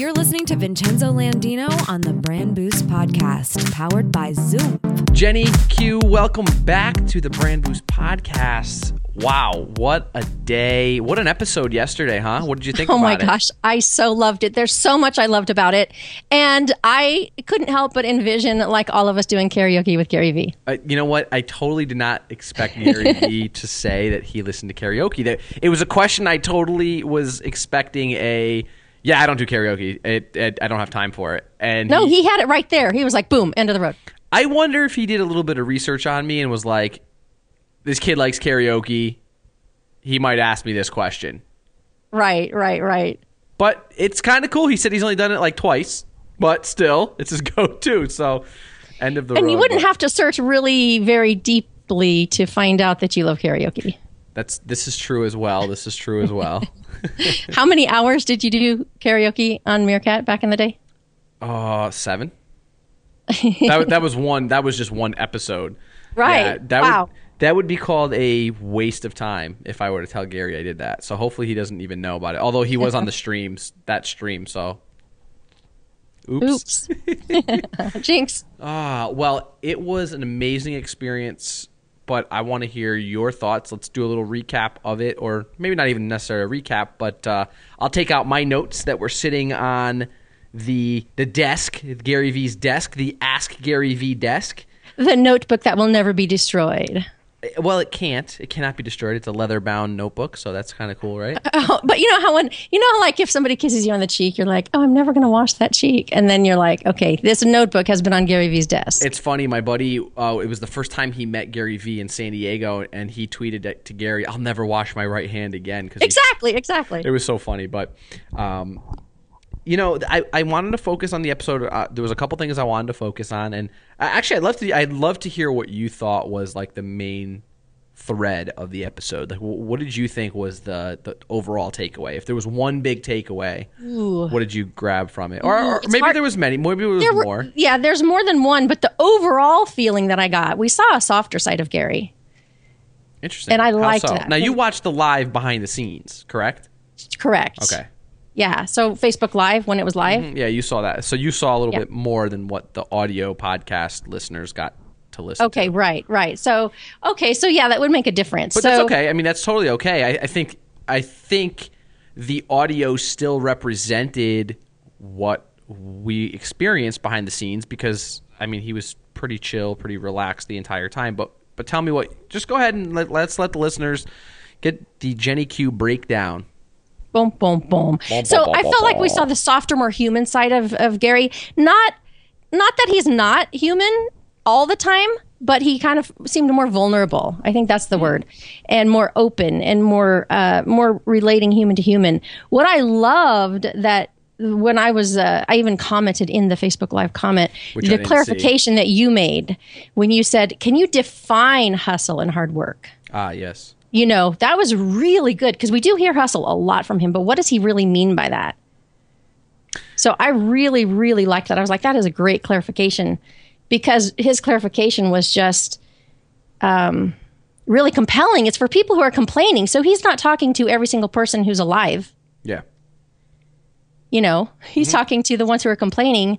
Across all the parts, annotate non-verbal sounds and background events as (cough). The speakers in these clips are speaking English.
You're listening to Vincenzo Landino on the Brand Boost Podcast, powered by Zoom. Jenny Q, welcome back to the Brand Boost Podcast. Wow, what a day. What an episode yesterday, huh? What did you think Oh about my it? gosh, I so loved it. There's so much I loved about it. And I couldn't help but envision like all of us doing karaoke with Gary Vee. Uh, you know what? I totally did not expect Gary (laughs) Vee to say that he listened to karaoke. That it was a question I totally was expecting a yeah, I don't do karaoke. It, it, I don't have time for it. And No, he had it right there. He was like, boom, end of the road. I wonder if he did a little bit of research on me and was like, this kid likes karaoke. He might ask me this question. Right, right, right. But it's kind of cool. He said he's only done it like twice, but still, (laughs) it's his go-to. So, end of the road. And you wouldn't but have to search really very deeply to find out that you love karaoke. That's this is true as well. This is true as well. (laughs) (laughs) How many hours did you do karaoke on Meerkat back in the day? Uh, seven. (laughs) that that was one. That was just one episode. Right. Yeah, that Wow. Would, that would be called a waste of time if I were to tell Gary I did that. So hopefully he doesn't even know about it. Although he was on the streams, that stream. So, oops. Oops. Jinx. Ah, well, it was an amazing experience, but I want to hear your thoughts. Let's do a little recap of it, or maybe not even necessarily a recap, but uh, I'll take out my notes that were sitting on the the desk, Gary Vee's desk, the Ask Gary Vee desk. The notebook that will never be destroyed. Well, it can't. It cannot be destroyed. It's a leather bound notebook, so that's kind of cool, right? (laughs) Oh, but you know how when you know like if somebody kisses you on the cheek, you're like, oh, I'm never going to wash that cheek, and then you're like, okay, this notebook has been on Gary Vee's desk. It's funny. My buddy, uh, it was the first time he met Gary Vee in San Diego, and he tweeted to Gary, "I'll never wash my right hand again." Because exactly, exactly. it was so funny. But, um, you know, I, I wanted to focus on the episode. Uh, there was a couple things I wanted to focus on, and I, actually, I'd love to. I'd love to hear what you thought was like the main thread of the episode. Like, wh- what did you think was the the overall takeaway? If there was one big takeaway, what did you grab from it? Or, or maybe hard- there was many. Maybe it was There were- more. yeah, there's more than one, but the overall feeling that I got, we saw a softer side of Gary. Interesting. and I liked so? that. Now you watched the live behind the scenes, correct? Correct. Okay. Yeah. So Facebook Live when it was live. Mm-hmm. Yeah, you saw that. So you saw a little Yeah. bit more than what the audio podcast listeners got to listen. Okay. to. Right. Right. So okay. So yeah, that would make a difference. but so, that's okay. I mean, that's totally okay. I, I think I think the audio still represented what we experienced behind the scenes because I mean he was pretty chill, pretty relaxed the entire time. But but tell me what. Just go ahead and let, let's let the listeners get the Jenny Q breakdown. Boom, boom, boom. Boom, So boom, I boom, felt like we saw the softer, more human side of, of Gary. Not not that he's not human all the time, but he kind of seemed more vulnerable. I think that's the Hmm. word, and more open and more uh, more relating human to human. What I loved that. When I was, uh, I even commented in the Facebook Live comment Which the didn't clarification that you made when you said, "Can you define hustle and hard work?" Ah, yes. You know, that was really good because we do hear hustle a lot from him, but what does he really mean by that? So I really, really liked that. I was like, that is a great clarification because his clarification was just um, really compelling. It's for people who are complaining. So he's not talking to every single person who's alive. Yeah. You know, he's talking to the ones who are complaining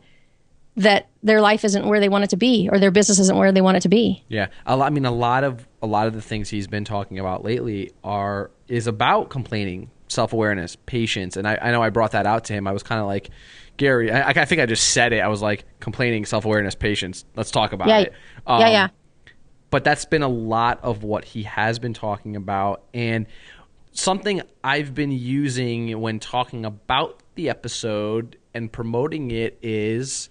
that their life isn't where they want it to be or their business isn't where they want it to be. Yeah, a lot, I mean, a lot of a lot of the things he's been talking about lately are is about complaining, self awareness, patience, and I, I know I brought that out to him. I was kind of like, Gary, I, I think I just said it. I was like, complaining, self awareness, patience. Let's talk about Yeah. it. yeah, Um, yeah. But that's been a lot of what he has been talking about, and something I've been using when talking about the episode and promoting it is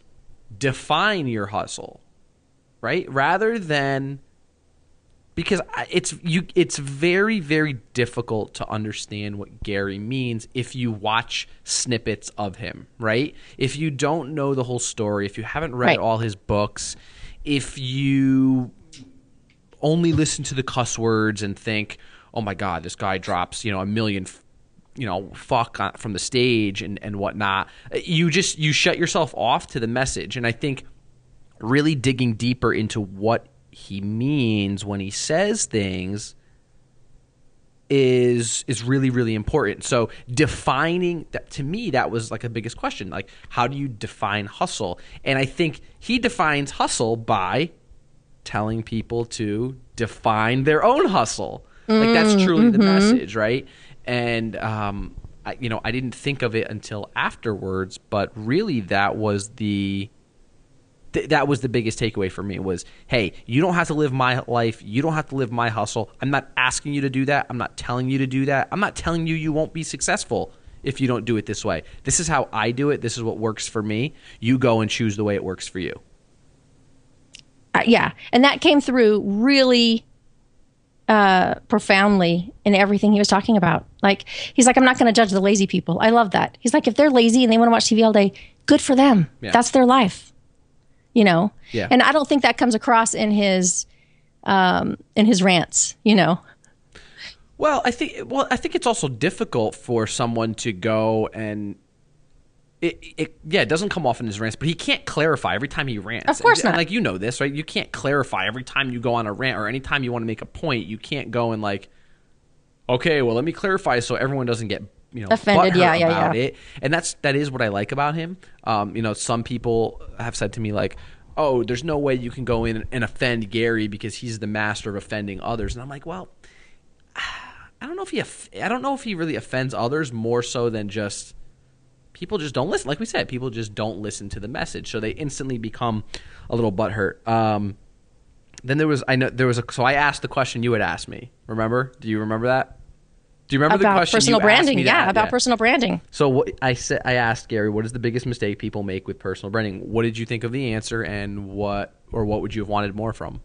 define your hustle right? Rather than because it's you it's very very difficult to understand what Gary means if you watch snippets of him, right? If you don't know the whole story, if you haven't read Right. all his books, if you only listen to the cuss words and think, "Oh my god, this guy drops, you know, a million you know, fuck from the stage and and whatnot." You just you shut yourself off to the message, and I think really digging deeper into what he means when he says things is is really really important. So defining that to me that was like the biggest question. Like how do you define hustle? And I think he defines hustle by telling people to define their own hustle. Like that's mm, truly the mm-hmm. message, right? And um I, you know, I didn't think of it until afterwards, but really that was the th- that was the biggest takeaway for me was hey you don't have to live my life. You don't have to live my hustle. I'm not asking you to do that. I'm not telling you to do that. I'm not telling you you won't be successful if you don't do it this way. This is how i do it. This is what works for me. You go and choose the way it works for you. Uh, yeah, and that came through really uh, profoundly in everything he was talking about. Like he's like, I'm not going to judge the lazy people. I love that. He's like, if they're lazy and they want to watch TV all day, good for them. Yeah. That's their life. You know. Yeah. And I don't think that comes across in his um, in his rants. You know. Well, I think well, I think it's also difficult for someone to go and it, it yeah, it doesn't come off in his rants, but he can't clarify every time he rants. Of course And- not. like you know this, right? You can't clarify every time you go on a rant or anytime you want to make a point. You can't go and like, okay, well, let me clarify so everyone doesn't get you know Offended, yeah, yeah, about yeah. it. And that's that is what I like about him. Um, you know, some people have said to me like. Oh, there's no way you can go in and offend Gary because he's the master of offending others. And I'm like, well, (sighs) I don't know if he I don't know if he really offends others more so than just people just don't listen. Like we said, people just don't listen to the message, so they instantly become a little butthurt. Um, then there was I know there was a so I asked the question you had asked me. Remember? Do you remember that? Do you remember the about question personal you asked branding. me Yeah, add? about personal branding. So what I said, I asked Gary, what is the biggest mistake people make with personal branding? What did you think of the answer, and what or what would you have wanted more from?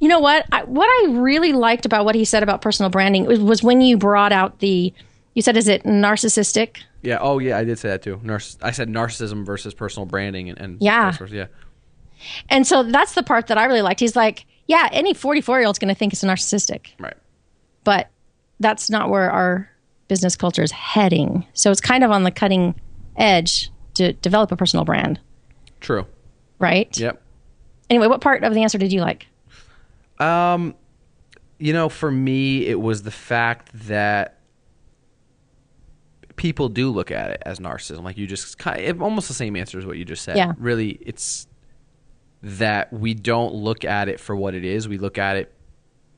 You know what? I, what I really liked about what he said about personal branding was, was when you brought out the. You said, "Is it narcissistic?" Yeah. Oh, yeah. I did say that too. Narciss- I said narcissism versus personal branding, and, and Yeah. versa, yeah. And so that's the part that I really liked. He's like, "Yeah, any forty-four year old's going to think it's narcissistic." Right. but that's not where our business culture is heading. So it's kind of on the cutting edge to develop a personal brand, True. right? Yep. Anyway, what part of the answer did you like? Um, you know, for me, it was the fact that people do look at it as narcissism. Like you just kind of, almost the same answer as what you just said. Yeah. Really, it's that we don't look at it for what it is. We look at it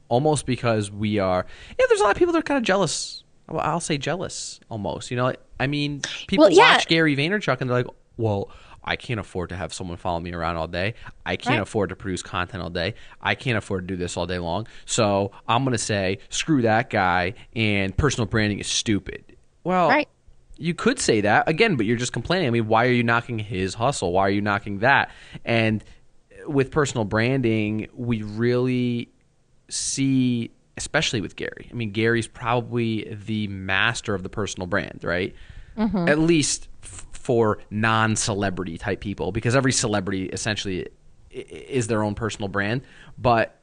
almost because we are. Yeah, there's a lot of people that are kind of jealous. Well, I'll say jealous almost. You know, I mean, people Well, yeah. watch Gary Vaynerchuk and they're like, well. I can't afford to have someone follow me around all day. I can't Right. afford to produce content all day. I can't afford to do this all day long. So I'm going to say, screw that guy, and personal branding is stupid. Well, Right. you could say that again, but you're just complaining. I mean, why are you knocking his hustle? Why are you knocking that? And with personal branding, we really see, especially with Gary. I mean, Gary's probably the master of the personal brand, right? Mm-hmm. At least f- for non-celebrity type people, because every celebrity essentially is their own personal brand. But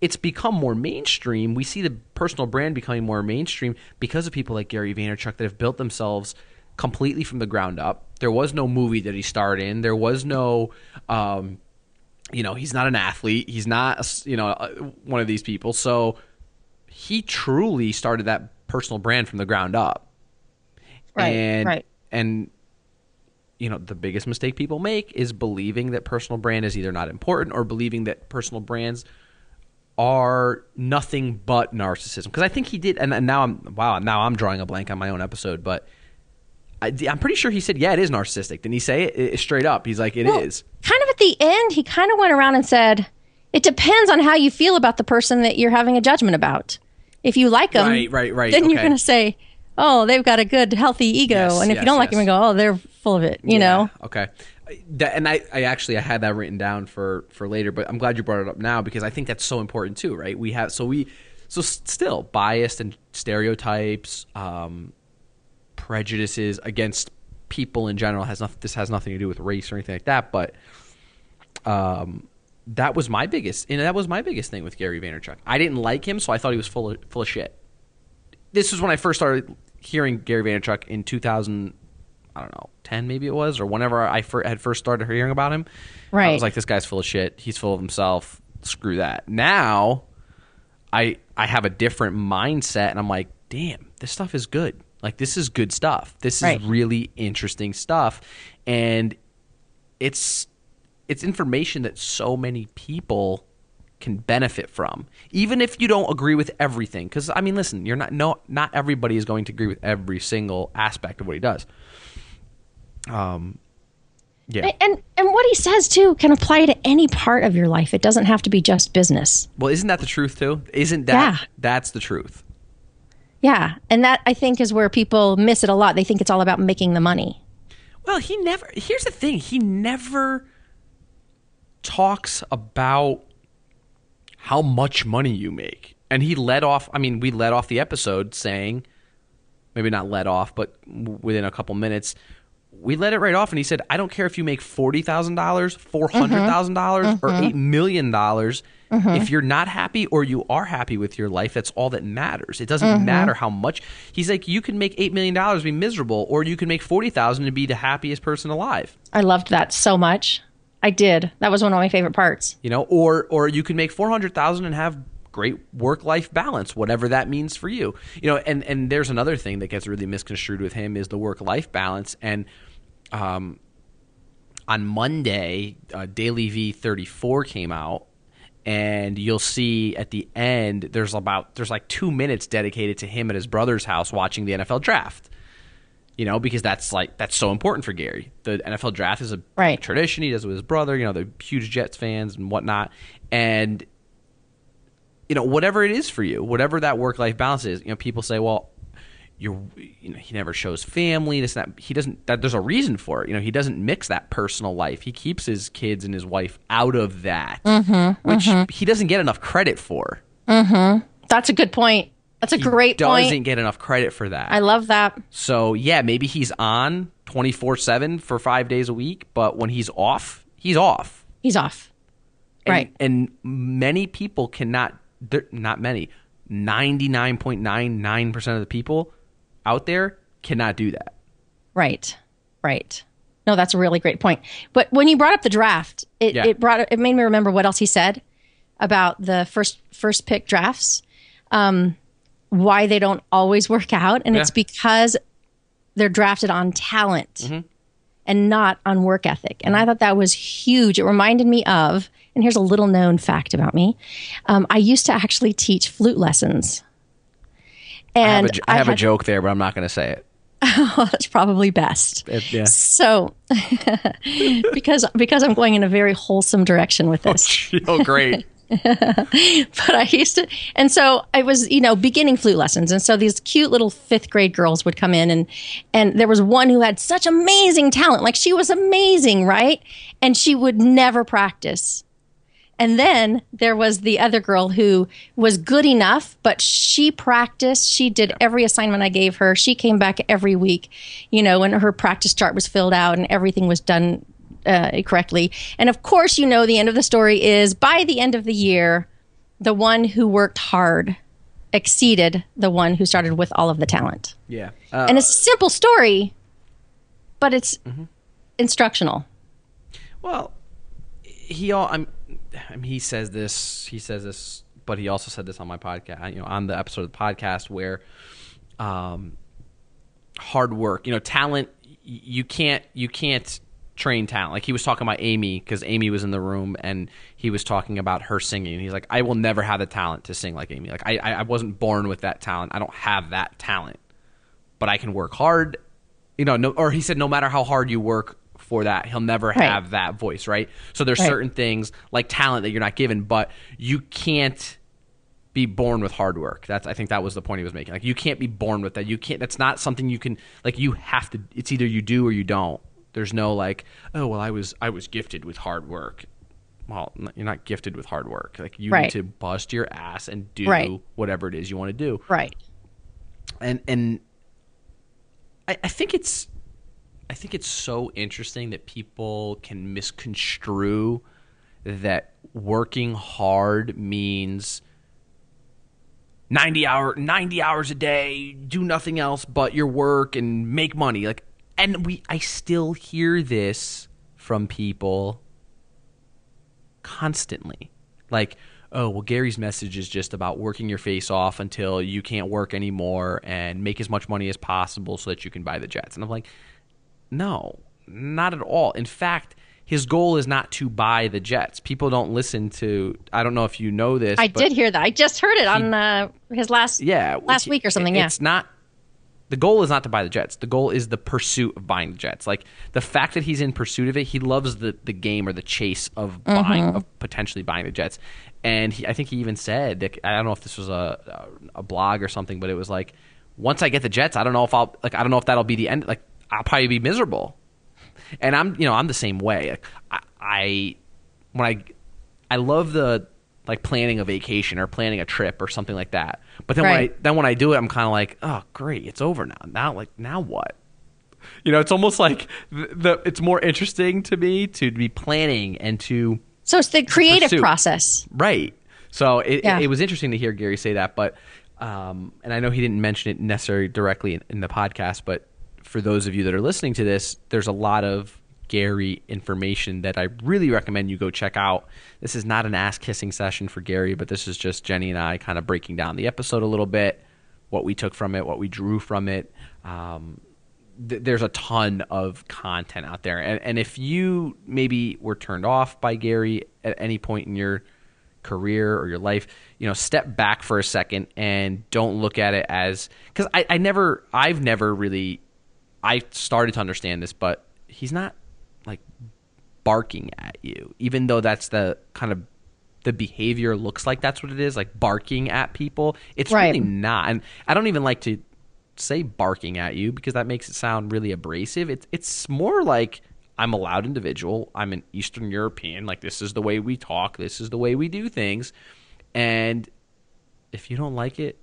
it's become more mainstream. We see the personal brand becoming more mainstream because of people like Gary Vaynerchuk that have built themselves completely from the ground up. There was no movie that he starred in. There was no, um, you know, he's not an athlete. He's not, you know, uh, one of these people. So he truly started that personal brand from the ground up. Right, And, right. And you know the biggest mistake people make is believing that personal brand is either not important or believing that personal brands are nothing but narcissism because i think he did and, and now i'm wow now i'm drawing a blank on my own episode but I, am pretty sure he said yeah it is narcissistic didn't he say it, It- straight up he's like it is. Well, Kind of at the end, he kind of went around and said, "It depends on how you feel about the person that you're having a judgment about. If you like them, Right, right, right, then you're going to say." Oh, they've got a good, healthy ego, Yes, and if yes, you don't like them, you go, "Oh, they're full of it," you Yeah, know. okay and I, I actually i had that written down for for later but i'm glad you brought it up now because i think that's so important too right we have so we so still biased and stereotypes um prejudices against people in general has nothing this has nothing to do with race or anything like that but um that was my biggest and that was my biggest thing with Gary Vaynerchuk. I didn't like him, so I thought he was full of full of shit. This was when I first started hearing Gary Vaynerchuk in 2000 I don't know, 10 maybe it was or whenever I fir- had first started hearing about him. I Right. was like this guy's full of shit. He's full of himself. Screw that. Now I I have a different mindset and I'm like, damn, this stuff is good. Like this is good stuff. This Right. is really interesting stuff. And it's it's information that so many people can benefit from even if you don't agree with everything cuz I mean listen you're not no not everybody is going to agree with every single aspect of what he does um yeah And and what he says too can apply to any part of your life. It doesn't have to be just business. well isn't that the truth too isn't that Yeah. that's the truth Yeah, and that I think is where people miss it a lot. They think it's all about making the money. Well, he never. Here's the thing: he never talks about how much money you make, and he led off. I mean, we led off the episode saying, maybe not led off, but within a couple minutes, we let it right off, and he said, "I don't care if you make forty thousand dollars, four mm-hmm. hundred thousand dollars, or mm-hmm. eight million dollars." Mm-hmm. If you're not happy or you are happy with your life, that's all that matters. It doesn't matter how much. He's like, you can make eight million dollars, be miserable, or you can make forty thousand and be the happiest person alive. I loved that so much. I did. That was one of my favorite parts. You know, or or you can make four hundred thousand and have great work life balance, whatever that means for you. You know, and and there's another thing that gets really misconstrued with him is the work life balance. And um, on Monday, uh, DailyVee thirty four came out. And you'll see at the end, there's about there's like two minutes dedicated to him at his brother's house watching the NFL draft. You know, because that's like that's so important for Gary. The NFL draft is a Right. tradition. He does it with his brother. You know, they're huge Jets fans and whatnot. And you know, whatever it is for you, whatever that work life balance is, you know, people say, well, you're, you know, he never shows family. This, that. He doesn't. That there's a reason for it. You know, he doesn't mix that personal life. He keeps his kids and his wife out of that, mm-hmm, which mm-hmm. he doesn't get enough credit for. Mm-hmm. That's a good point. That's a great point. doesn't get enough credit for that. I love that. So yeah, maybe he's on 24/7 for 5 days a week, but when he's off, he's off. He's off. And, Right. And many people cannot there- not many. 99.99% of the people out there cannot do that. Right. Right. No, that's a really great point. But when you brought up the draft, it, Yeah. it brought it made me remember what else he said about the first first pick drafts. Um, why they don't always work out, and it's because they're drafted on talent and not on work ethic. And I thought that was huge. It reminded me of, and here's a little known fact about me: um, I used to actually teach flute lessons. I have, And a, I have a had- joke there, but I'm not going to say it. (laughs) that's probably best. yeah. So, (laughs) because because I'm going in a very wholesome direction with this, oh, great. (laughs) (laughs) but I used to, and so I was, you know, beginning flute lessons, and so these cute little fifth grade girls would come in, and and there was one who had such amazing talent, like she was amazing, right? And she would never practice. And then there was the other girl who was good enough, but she practiced. She did every assignment I gave her. She came back every week, you know, and her practice chart was filled out and everything was done uh, correctly. And of course, you know, the end of the story is by the end of the year, the one who worked hard exceeded the one who started with all of the talent. Yeah. Uh, And it's a simple story, but it's instructional. Well, he all I'm, I mean, he says this. He says this, but he also said this on my podcast. You know, on the episode of the podcast where, um, hard work. You know, talent. You can't. You can't train talent. Like he was talking about Amy because Amy was in the room and he was talking about her singing. And he's like, I will never have the talent to sing like Amy. Like I, I I wasn't born with that talent. I don't have that talent, but I can work hard. You know, no, or he said, no matter how hard you work for that, he'll never Right. have that voice, right? So there's Right. certain things like talent that you're not given, but you can't be born with hard work. That's I think that was the point he was making. Like you can't be born with that. You can't. That's not something you can like. You have to. It's either you do or you don't. There's no like, oh well, I was I was gifted with hard work. Well, you're not gifted with hard work. Like you Right. need to bust your ass and do Right. whatever it is you want to do Right. and and I, I think it's I think it's so interesting that people can misconstrue that working hard means 90 hour 90 hours a day do nothing else but your work and make money like and we I still hear this from people constantly like oh well gary's message is just about working your face off until you can't work anymore and make as much money as possible so that you can buy the jets and i'm like no not at all in fact his goal is not to buy the jets people don't listen to i don't know if you know this I did hear that. I just heard it on uh, his last yeah last it's- week or something. Yeah, it's not the goal is not to buy the jets. The goal is the pursuit of buying the jets. Like the fact that he's in pursuit of it he loves the the game or the chase of buying Mm-hmm. of potentially buying the jets. And he, i think he even said that i don't know if this was a a blog or something but it was like once i get the jets i don't know if i'll like i don't know if that'll be the end like i'll probably be miserable. And i'm you know i'm the same way. Like, I, I when i i love the like planning a vacation or planning a trip or something like that but then when i then when i do it i'm kind of like oh great it's over now now like now what you know it's almost like the, the it's more interesting to me to be planning and to so it's the creative pursuit. process. Right. So it, Yeah. it, was interesting to hear Gary say that, but um, and I know he didn't mention it necessarily directly in, in the podcast, but for those of you that are listening to this, there's a lot of Gary information that I really recommend you go check out. This is not an ass kissing session for Gary, but this is just Jenny and I kind of breaking down the episode a little bit, what we took from it, what we drew from it. Um, th- there's a ton of content out there. And, and if you maybe were turned off by Gary at any point in your career or your life, you know, step back for a second and don't look at it as because I, I never, I've never really, I started to understand this, but he's not like barking at you, even though that's the kind of the behavior looks like that's what it is, like barking at people. It's Right. really not. And I don't even like to say barking at you because that makes it sound really abrasive. It's it's more like I'm a loud individual. I'm an Eastern European. Like this is the way we talk. This is the way we do things. And if you don't like it,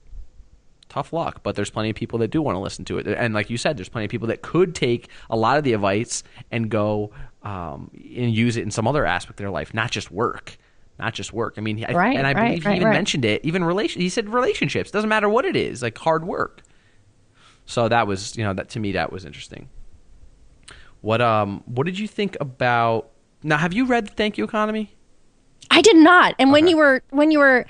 tough luck. But there's plenty of people that do want to listen to it. And like you said, there's plenty of people that could take a lot of the advice and go um, and use it in some other aspect of their life, not just work. Not just work. I mean, I, Right, and I right, believe he right, even mentioned it. Even relation. He said relationships doesn't matter what it is, like hard work. So that was, you know, that to me that was interesting. What um what did you think about now have you read Thank You Economy? I did not. And when you were when you were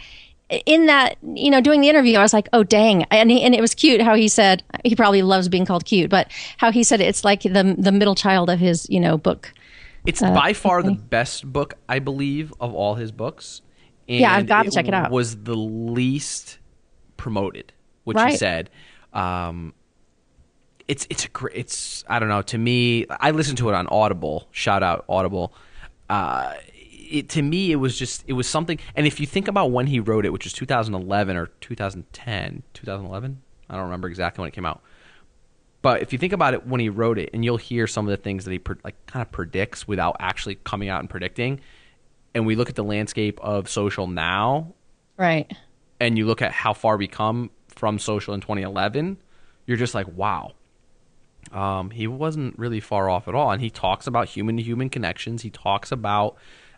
in that, you know, doing the interview, I was like, oh dang, and he, and it was cute how he said he probably loves being called cute, but how he said it's like the the middle child of his you know book. It's by far the best book, I believe, of all his books. And Yeah, I've got to check it out. Was the least promoted, which he said. Um, it's it's a great. It's I don't know. To me, I listened to it on Audible. Shout out Audible. Uh, it to me, it was just it was something. And if you think about when he wrote it, which was 2011 or 2010, 2011, I don't remember exactly when it came out. But if you think about it when he wrote it, and you'll hear some of the things that he pre- like kind of predicts without actually coming out and predicting, and we look at the landscape of social now, Right. and you look at how far we come from social in 2011, you're just like, wow. Um, he wasn't really far off at all, and he talks about human to human connections. He talks about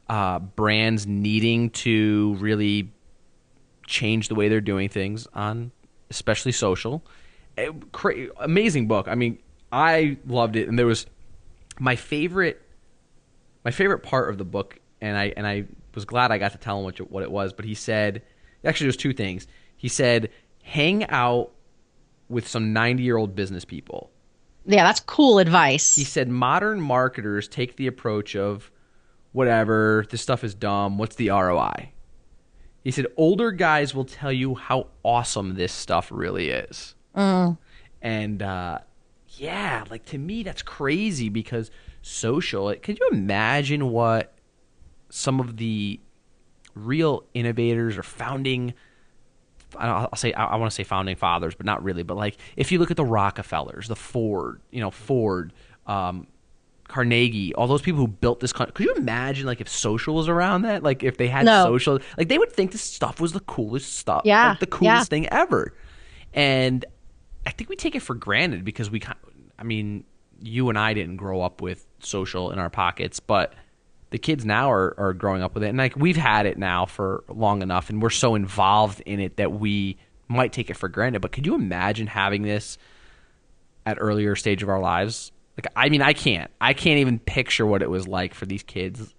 uh, brands needing to really change the way they're doing things on, especially social. Eh, cra- amazing book. I mean, I loved it, and there was my favorite my favorite part of the book, and I and I was glad I got to tell him what, what it was. But he said, actually, there's two things. He said, hang out with some 90 year old business people. Yeah, that's cool advice. He said, modern marketers take the approach of, whatever, this stuff is dumb. What's the ROI? He said, older guys will tell you how awesome this stuff really is. And uh, yeah, like to me, that's crazy because social. Like, could you imagine what some of the real innovators or founding I'll say I want to say founding fathers, but not really. But like if you look at the Rockefellers, the Ford, you know Ford, um, Carnegie, all those people who built this country. Could you imagine like if social was around that? Like if they had No. social, like they would think this stuff was the coolest stuff, Yeah, like the coolest yeah. thing ever. And I think we take it for granted because we, I mean, you and I didn't grow up with social in our pockets, but the kids now are, are growing up with it and like we've had it now for long enough and we're so involved in it that we might take it for granted but could you imagine having this at earlier stage of our lives like i mean i can't i can't even picture what it was like for these kids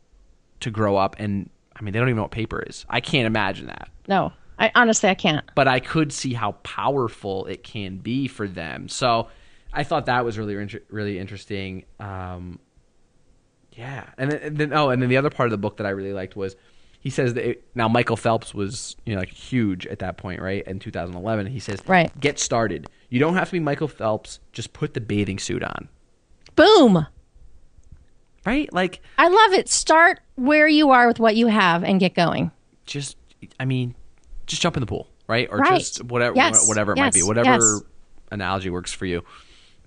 to grow up and I mean, they don't even know what paper is. I can't imagine that. No, I honestly I can't. But I could see how powerful it can be for them. So I thought that was really really interesting. Um, yeah, and then, and then oh, and then the other part of the book that I really liked was he says that it, now Michael Phelps was you know like huge at that point, right? In 2011, he says, Right. get started. You don't have to be Michael Phelps. Just put the bathing suit on, Boom. right? Like I love it. Start where you are with what you have and get going. just I mean, just jump in the pool, right? Or Right. just whatever Yes. whatever it might be, whatever Yes. analogy works for you.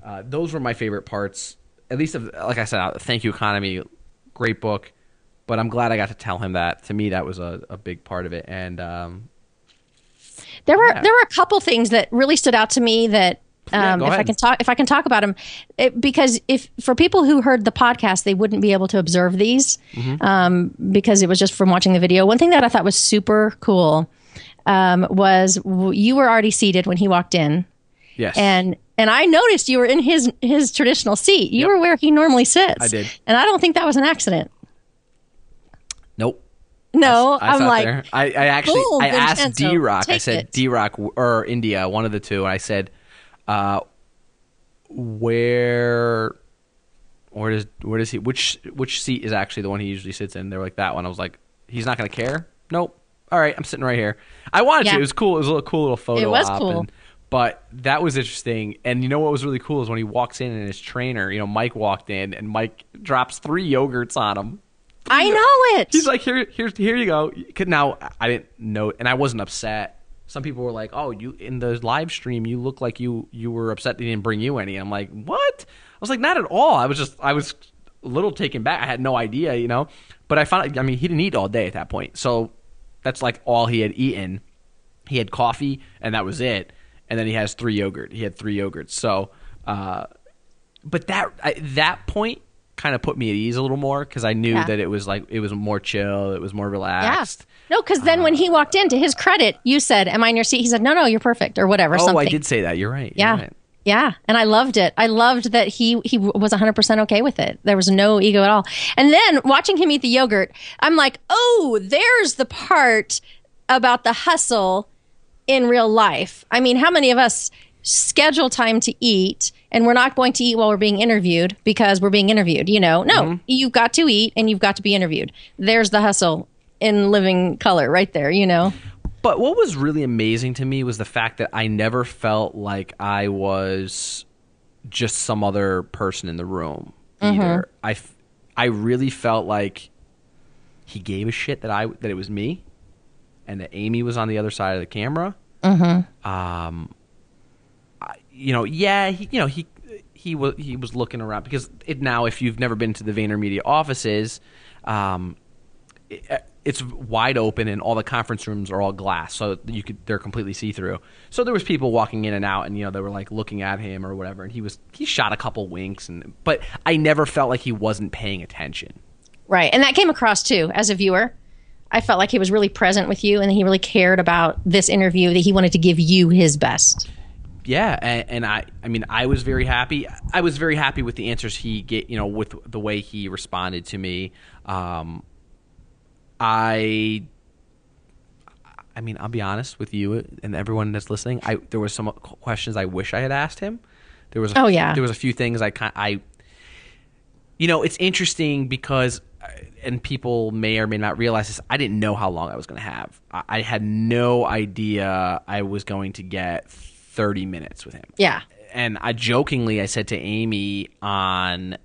Uh, those were my favorite parts. At least, of, like I said, uh, thank you, economy, great book. But I'm glad I got to tell him that. To me, that was a, a big part of it. And um, There were Yeah. there were a couple things that really stood out to me that Yeah, um, if I can talk if I can talk about them because if for people who heard the podcast they wouldn't be able to observe these Mm-hmm. um, because it was just from watching the video. One thing that I thought was super cool um, was w- you were already seated when he walked in yes, and and I noticed you were in his his traditional seat. You Yep. were where he normally sits. I did. and I don't think that was an accident. nope. No, I I'm like. I, I actually "Boom, I asked DRock. I said. DRock or India, one of the two, and I said, uh, where, where does where does he which which seat is actually the one he usually sits in? They're like that one. I was like, he's not gonna care. Nope. All right, I'm sitting right here. I wanted Yeah. to. It was cool. It was a little cool little photo. It was op cool. and- but that was interesting. And you know what was really cool is when he walks in and his trainer, you know, Mike walked in and Mike drops three yogurts on him. I know it. He's like, here, here's, here you go. Now, I didn't know, and I wasn't upset. Some people were like, "Oh, you in the live stream, you look like you you were upset they didn't bring you any." I'm like, "What?" I was like, "Not at all." I was just, I was a little taken back. I had no idea, you know. But I found, I mean, he didn't eat all day at that point, so that's like all he had eaten. He had coffee, and that was it. And then he has three yogurt. He had three yogurts. So, uh, but that that point kind of put me at ease a little more because I knew Yeah. that it was like it was more chill, it was more relaxed. Yeah. No, because then when he walked in, to his credit, you said, "Am I in your seat?" He said, "No, no, you're perfect," or whatever. Oh, something. I did say that. You're right. You're Yeah. right. Yeah, and I loved it. I loved that he he was 100% okay with it. There was no ego at all. And then watching him eat the yogurt, I'm like, "Oh, there's the part about the hustle in real life." I mean, how many of us schedule time to eat and we're not going to eat while we're being interviewed because we're being interviewed, you know? No, you've got to eat and you've got to be interviewed. There's the hustle in living color right there, you know? But what was really amazing to me was the fact that I never felt like I was just some other person in the room either. I, f- I really felt like he gave a shit that I that it was me, and that Amy was on the other side of the camera. Mm-hmm. Um, I, you know, yeah, he, you know he he was he was looking around because it now if you've never been to the VaynerMedia offices, um, it- it's wide open and all the conference rooms are all glass so you could they're completely see through so there was people walking in and out and you know they were like looking at him or whatever and he was he shot a couple winks and but i never felt like he wasn't paying attention Right. And that came across too as a viewer. I felt like he was really present with you and he really cared about this interview that he wanted to give you his best. Yeah and, and i i mean i was very happy. I was very happy with the answers he get you know with the way he responded to me. Um i i mean i'll be honest with you and everyone that's listening. I there was some questions i wish i had asked him. There was a, Oh, yeah. there was a few things i kind i you know it's interesting because uh, and people may or may not realize this i didn't know how long i was going to have. I, I had no idea i was going to get 30 minutes with him Yeah. and I jokingly I said to Amy on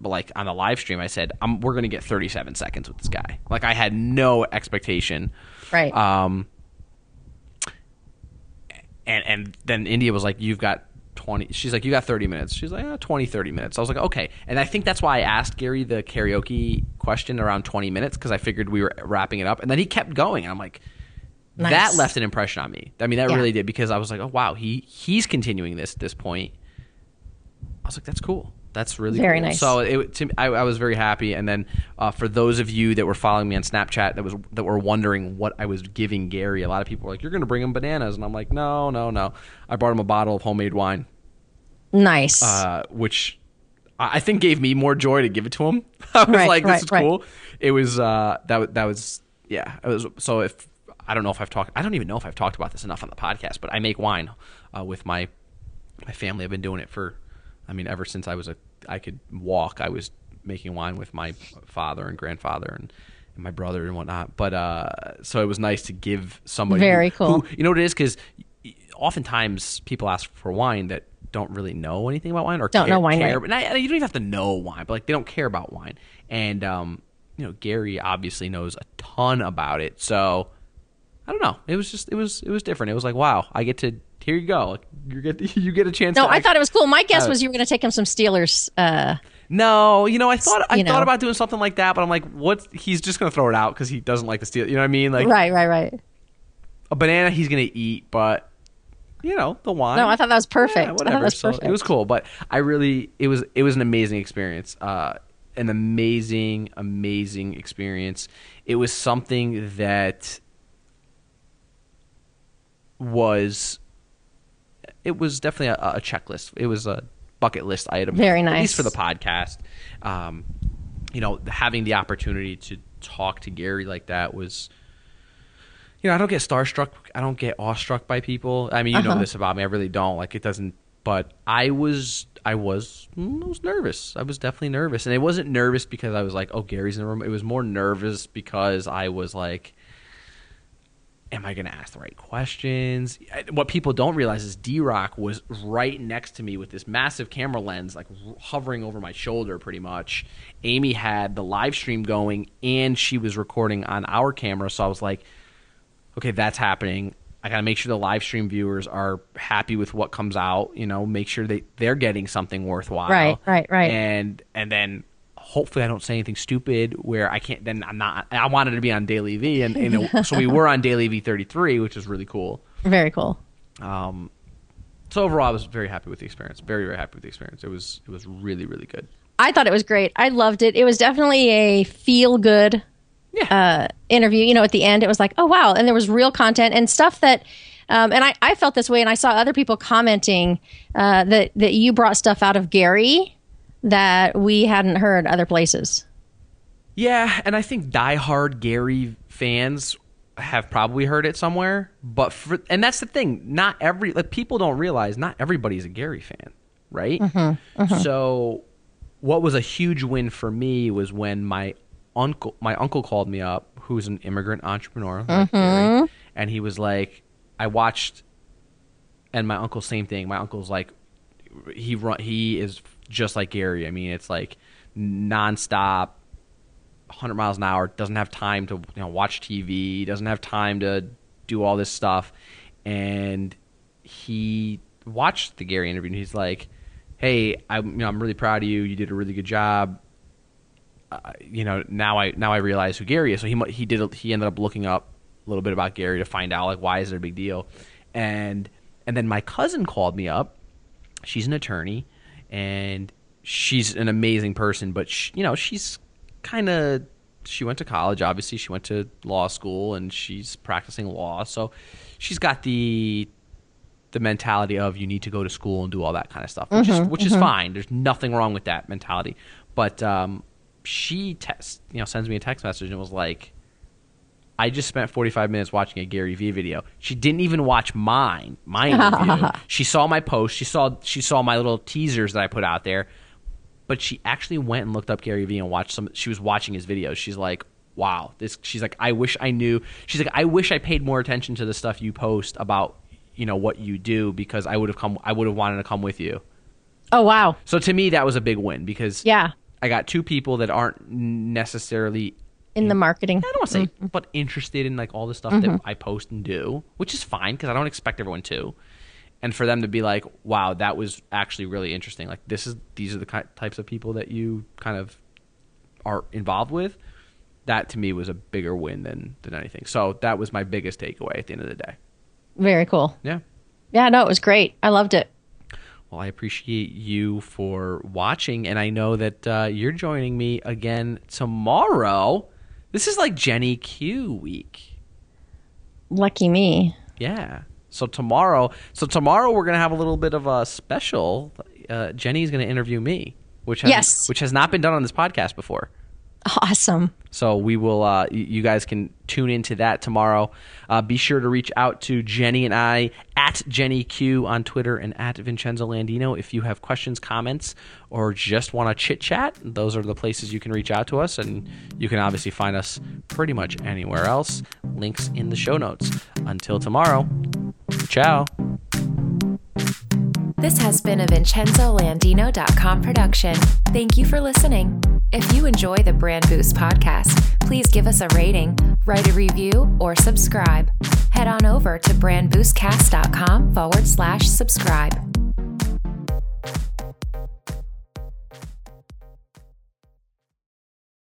like on the live stream I said I'm, we're going to get 37 seconds with this guy. Like I had no expectation. Right. Um and and then India was like you've got 20 she's like you got 30 minutes. She's like oh, 20 30 minutes. I was like okay. And I think that's why I asked Gary the karaoke question around 20 minutes cuz I figured we were wrapping it up and then he kept going. And I'm like Nice. that left an impression on me. I mean, that Yeah. really did because I was like, "Oh wow, he he's continuing this at this point." I was like, "That's cool. That's really Very cool." nice. So it, to, I, I was very happy. And then uh, for those of you that were following me on Snapchat that was that were wondering what I was giving Gary, a lot of people were like, "You're going to bring him bananas," and I'm like, "No, no, no. I brought him a bottle of homemade wine, nice. uh, which I think gave me more joy to give it to him. (laughs) I was Right, like, this right, is right. cool. It was uh that that was yeah. It was so if I don't know if I've talked I don't even know if I've talked about this enough on the podcast, but I make wine uh, with my my family. I've been doing it for I mean ever since I was a I could walk. I was making wine with my father and grandfather and. and my brother and whatnot, but uh, so it was nice to give somebody Very who- cool. who- you know what it is because oftentimes people ask for wine that don't really know anything about wine or Don't care, know wine, care, and I, you don't even have to know wine, but like they don't care about wine. And um, you know, Gary obviously knows a ton about it. So I don't know. It was just it was it was different. It was like wow, I get to here you go. Like, you get (laughs) you get a chance. No, to I act- thought it was cool. My guess Uh, was you were going to take him some Steelers. Uh, no, you know, I thought I you thought about doing something like that, but I'm like, what? He's just gonna throw it out because he doesn't like the steel. You know what I mean? Like right, right, right. a banana, he's gonna eat, but you know the wine. No, I thought that was perfect. Yeah, whatever. was So perfect. it was cool, but I really it was it was an amazing experience. Uh, an amazing, amazing experience. It was something that was it was definitely a, a checklist. It was a bucket list item. Very At nice. least for the podcast. Um, you know, having the opportunity to talk to Gary like that was you know, I don't get starstruck. I don't get awestruck by people. I mean, you know Uh-huh. this about me. I really don't. Like it doesn't. But I was, I was, mm, I was nervous. I was definitely nervous, and it wasn't nervous because I was like, "Oh, Gary's in the room." It was more nervous because I was like, "Am I going to ask the right questions?" What people don't realize is DRock was right next to me with this massive camera lens, like hovering over my shoulder, pretty much. Amy had the live stream going, and she was recording on our camera, so I was like okay, that's happening. I got to make sure the live stream viewers are happy with what comes out, you know, make sure they they're getting something worthwhile. Right, right, right. And and then hopefully I don't say anything stupid where I can't then I'm not I wanted to be on DailyVee and, and it- so we were on DailyVee 33, which is really cool. Very cool. Um so overall I was very happy with the experience. Very very happy with the experience. It was it was really really good. I thought it was great. I loved it. It was definitely a feel good Yeah. uh, interview. You know, at the end, it was like, oh wow, and there was real content and stuff that. Um, and I, I felt this way, and I saw other people commenting uh, that that you brought stuff out of Gary that we hadn't heard other places. Yeah, and I think diehard Gary fans have probably heard it somewhere, but for and that's the thing. Not every like people don't realize not everybody's a Gary fan, right? Mm-hmm, mm-hmm. So, what was a huge win for me was when my uncle my uncle called me up, who's an immigrant entrepreneur, like Gary, mm-hmm. and he was like, "I watched," and my uncle same thing. My uncle's like, he run he is just like Gary. I mean, it's like nonstop 100 miles an hour, doesn't have time to you know watch TV, doesn't have time to do all this stuff, and he watched the Gary interview and he's like, "Hey, I'm you know I'm really proud of you. You did a really good job. Uh, you know now I now I realize who Gary is." So he he did he ended up looking up a little bit about Gary to find out like why is it a big deal, and and then my cousin called me up. She's an attorney, and she's an amazing person, but sh you know she's kind of she went to college obviously she went to law school and she's practicing law so she's got the the mentality of you need to go to school and do all that kind of stuff which is which is fine. There's nothing wrong with that mentality. But um she text you know sends me a text message and was like I just spent 45 minutes watching a Gary Vee video. She didn't even watch mine, my interview. (laughs) she saw my post. She saw she saw my little teasers that I put out there, but she actually went and looked up Gary Vee and watched some. She was watching his videos. She's like, "Wow, this." She's like, "I wish I knew." She's like, "I wish I paid more attention to the stuff you post about, you know, what you do because I would have come. I would have wanted to come with you." Oh wow, So to me, that was a big win because yeah, I got two people that aren't necessarily in the marketing. I don't want to say, but interested in like all the stuff that I post and do, which is fine because I don't expect everyone to. And for them to be like, "Wow, that was actually really interesting." Like this is these are the ki- types of people that you kind of are involved with. That to me was a bigger win than than anything. So that was my biggest takeaway at the end of the day. Very cool. Yeah. Yeah, no, it was great. I loved it. Well, I appreciate you for watching, and I know that uh, you're joining me again tomorrow. This is like Jenny Q week. Lucky me. Yeah. So tomorrow, so tomorrow we're gonna have a little bit of a special. Uh, Jenny's gonna interview me. which has, Yes. which has not been done on this podcast before. Awesome. So we will. Uh, you guys can tune into that tomorrow. Uh, be sure to reach out to Jenny and I at Jenny Q on Twitter and at Vincenzo Landino if you have questions, comments, or just want to chit chat. Those are the places you can reach out to us, and you can obviously find us pretty much anywhere else. Links in the show notes. Until tomorrow. Ciao. This has been a VincenzoLandino.com production. Thank you for listening. If you enjoy the Brand Boost podcast, please give us a rating, write a review, or subscribe. Head on over to brandboostcast.com forward slash subscribe.